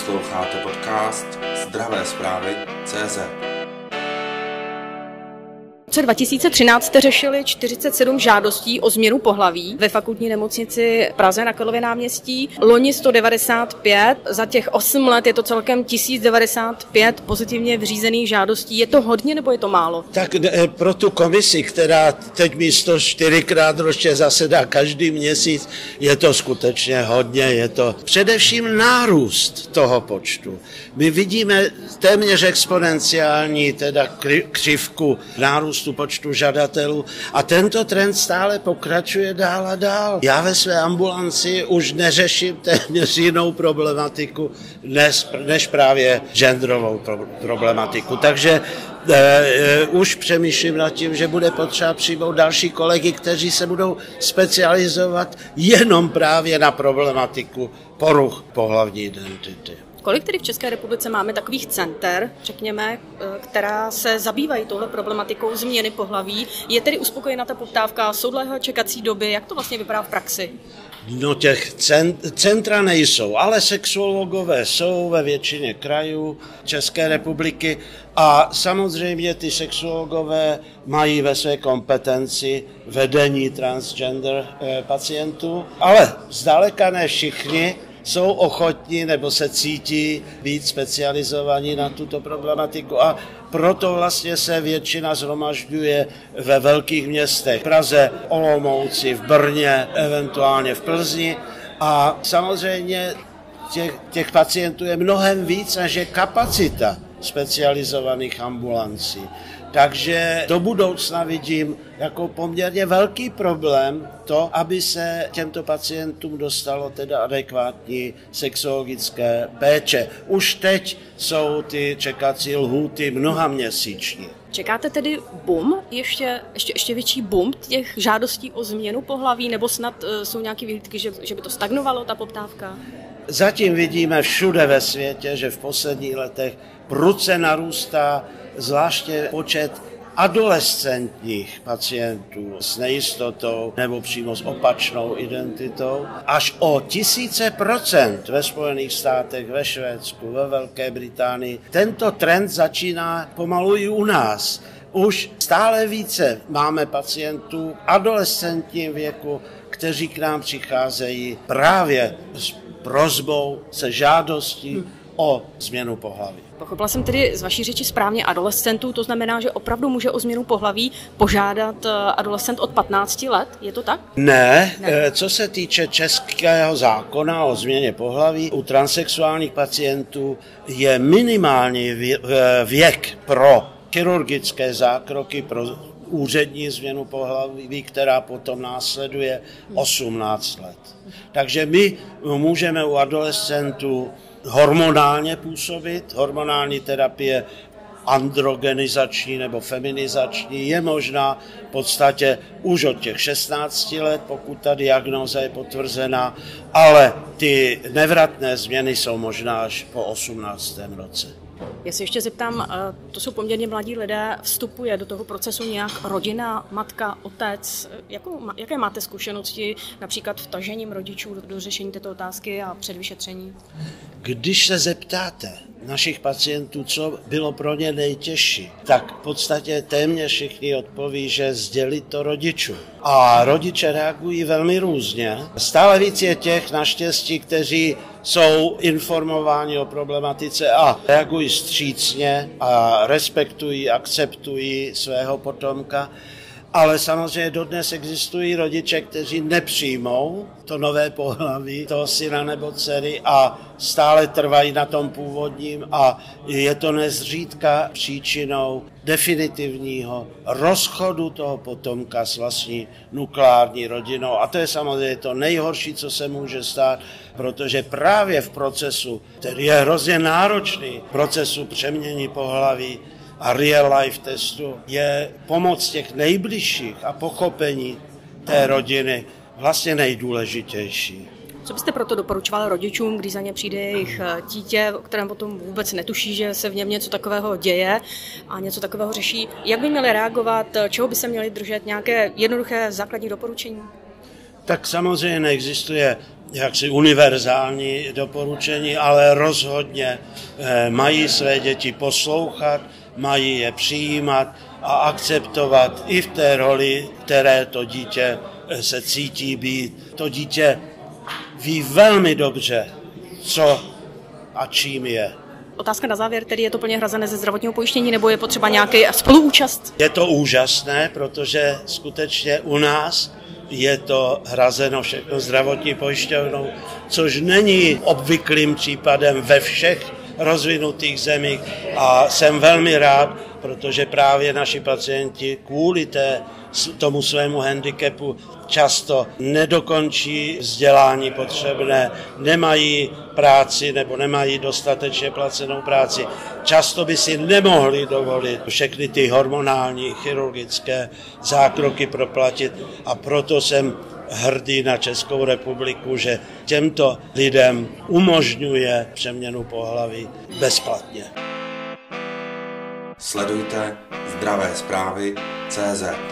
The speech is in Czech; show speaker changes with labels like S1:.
S1: Posloucháte podcast Zdravé zprávy CZ.
S2: Roce 2013 jste řešili 47 žádostí o změnu pohlaví ve fakultní nemocnici Praze na Karlově náměstí. Loni 195, za těch 8 let je to celkem 1095 pozitivně vřízených žádostí. Je to hodně nebo je to málo?
S3: Tak pro tu komisi, která teď místo čtyřikrát ročně zasedá každý měsíc, je to skutečně hodně. Je to především nárůst toho počtu. My vidíme téměř exponenciální teda křivku nárůstu nárůstu počtu žadatelů a tento trend stále pokračuje dál a dál. Já ve své ambulanci už neřeším téměř jinou problematiku než, právě genderovou problematiku. Takže Uh, uh, už přemýšlím nad tím, že bude potřeba přijmout další kolegy, kteří se budou specializovat jenom právě na problematiku poruch pohlavní identity.
S2: Kolik tedy v České republice máme takových center, řekněme, eh, která se zabývají touhle problematikou změny pohlaví? Je tedy uspokojena ta poptávka, jsou dlouhé čekací doby, jak to vlastně vypadá v praxi?
S3: No těch centra nejsou, ale sexuologové jsou ve většině krajů České republiky a samozřejmě ty sexuologové mají ve své kompetenci vedení transgender eh, pacientů, ale zdaleka ne všichni jsou ochotní nebo se cítí být specializovaní na tuto problematiku. A proto vlastně se většina zhromažďuje ve velkých městech. V Praze, Olomouci, v Brně, eventuálně v Plzni. A samozřejmě těch, těch pacientů je mnohem víc, než je kapacita specializovaných ambulancí. Takže do budoucna vidím jako poměrně velký problém to, aby se těmto pacientům dostalo teda adekvátní sexologické péče. Už teď jsou ty čekací lhůty mnoha měsíční.
S2: Čekáte tedy boom, ještě, ještě, ještě větší boom těch žádostí o změnu pohlaví, nebo snad uh, jsou nějaké vyhlídky, že, že by to stagnovalo, ta poptávka?
S3: Zatím vidíme všude ve světě, že v posledních letech prudce narůstá zvláště počet adolescentních pacientů s nejistotou nebo přímo s opačnou identitou až o tisíce procent ve Spojených státech, ve Švédsku, ve Velké Británii. Tento trend začíná pomalu i u nás. Už stále více máme pacientů v adolescentním věku, kteří k nám přicházejí právě s prozbou, se žádostí o změnu pohlaví.
S2: Pochopila jsem tedy z vaší řeči správně adolescentů, to znamená, že opravdu může o změnu pohlaví požádat eh, adolescent od 15 let, je to tak?
S3: Ne, ne. Eh, co se týče českého zákona o změně pohlaví, u transexuálních pacientů je minimální věk pro chirurgické zákroky, pro úřední změnu pohlaví, která potom následuje 18 let. Takže my můžeme u adolescentů hormonálně působit. Hormonální terapie androgenizační nebo feminizační je možná v podstatě už od těch 16 let, pokud ta diagnoza je potvrzená, ale ty nevratné změny jsou možná až po 18. roce.
S2: Já se ještě zeptám, eh, to jsou poměrně mladí lidé, vstupuje do toho procesu nějak rodina, matka, otec. Jakou, jaké máte zkušenosti například vtažením rodičů do, do řešení této otázky a před vyšetření?
S3: Když se zeptáte našich pacientů, co bylo pro ně nejtěžší, tak v podstatě téměř všichni odpoví, že sdělit to rodičům. A rodiče reagují velmi různě. Stále víc je těch naštěstí, kteří jsou informováni o problematice a reagují střícně a respektují, akceptují svého potomka. Ale samozřejmě dodnes existují rodiče, kteří nepřijmou to nové pohlaví toho syna nebo dcery a stále trvají na tom původním a je to nezřídka příčinou definitivního rozchodu toho potomka s vlastní nukleární rodinou. A to je samozřejmě to nejhorší, co se může stát, protože právě v procesu, který je hrozně náročný, procesu přemění pohlaví, a real life testu je pomoc těch nejbližších a pochopení té rodiny vlastně nejdůležitější.
S2: Co byste proto doporučoval rodičům, když za ně přijde jejich eh, dítě, o kterém potom vůbec netuší, že se v něm něco takového děje a něco takového řeší? Jak by měli reagovat, čeho by se měli držet, nějaké jednoduché základní doporučení?
S3: Tak samozřejmě neexistuje jaksi univerzální doporučení, ale rozhodně eh, mají své děti poslouchat, mají je přijímat a akceptovat i v té roli, které to dítě eh, se cítí být. To dítě ví velmi dobře, co a čím je.
S2: Otázka na závěr, tedy je to plně hrazené ze zdravotního pojištění nebo je potřeba nějaký spoluúčast?
S3: Je to úžasné, protože skutečně u nás je to hrazeno všechno zdravotní pojišťovnou, což není obvyklým případem ve všech rozvinutých zemích a jsem velmi rád, protože právě naši pacienti kvůli té, tomu svému handicapu často nedokončí vzdělání potřebné, nemají práci nebo nemají dostatečně placenou práci. Často by si nemohli dovolit všechny ty hormonální, chirurgické zákroky proplatit a proto jsem hrdý na Českou republiku, že těmto lidem umožňuje přeměnu pohlaví bezplatně.
S1: Sledujte zdravé zprávy CZ.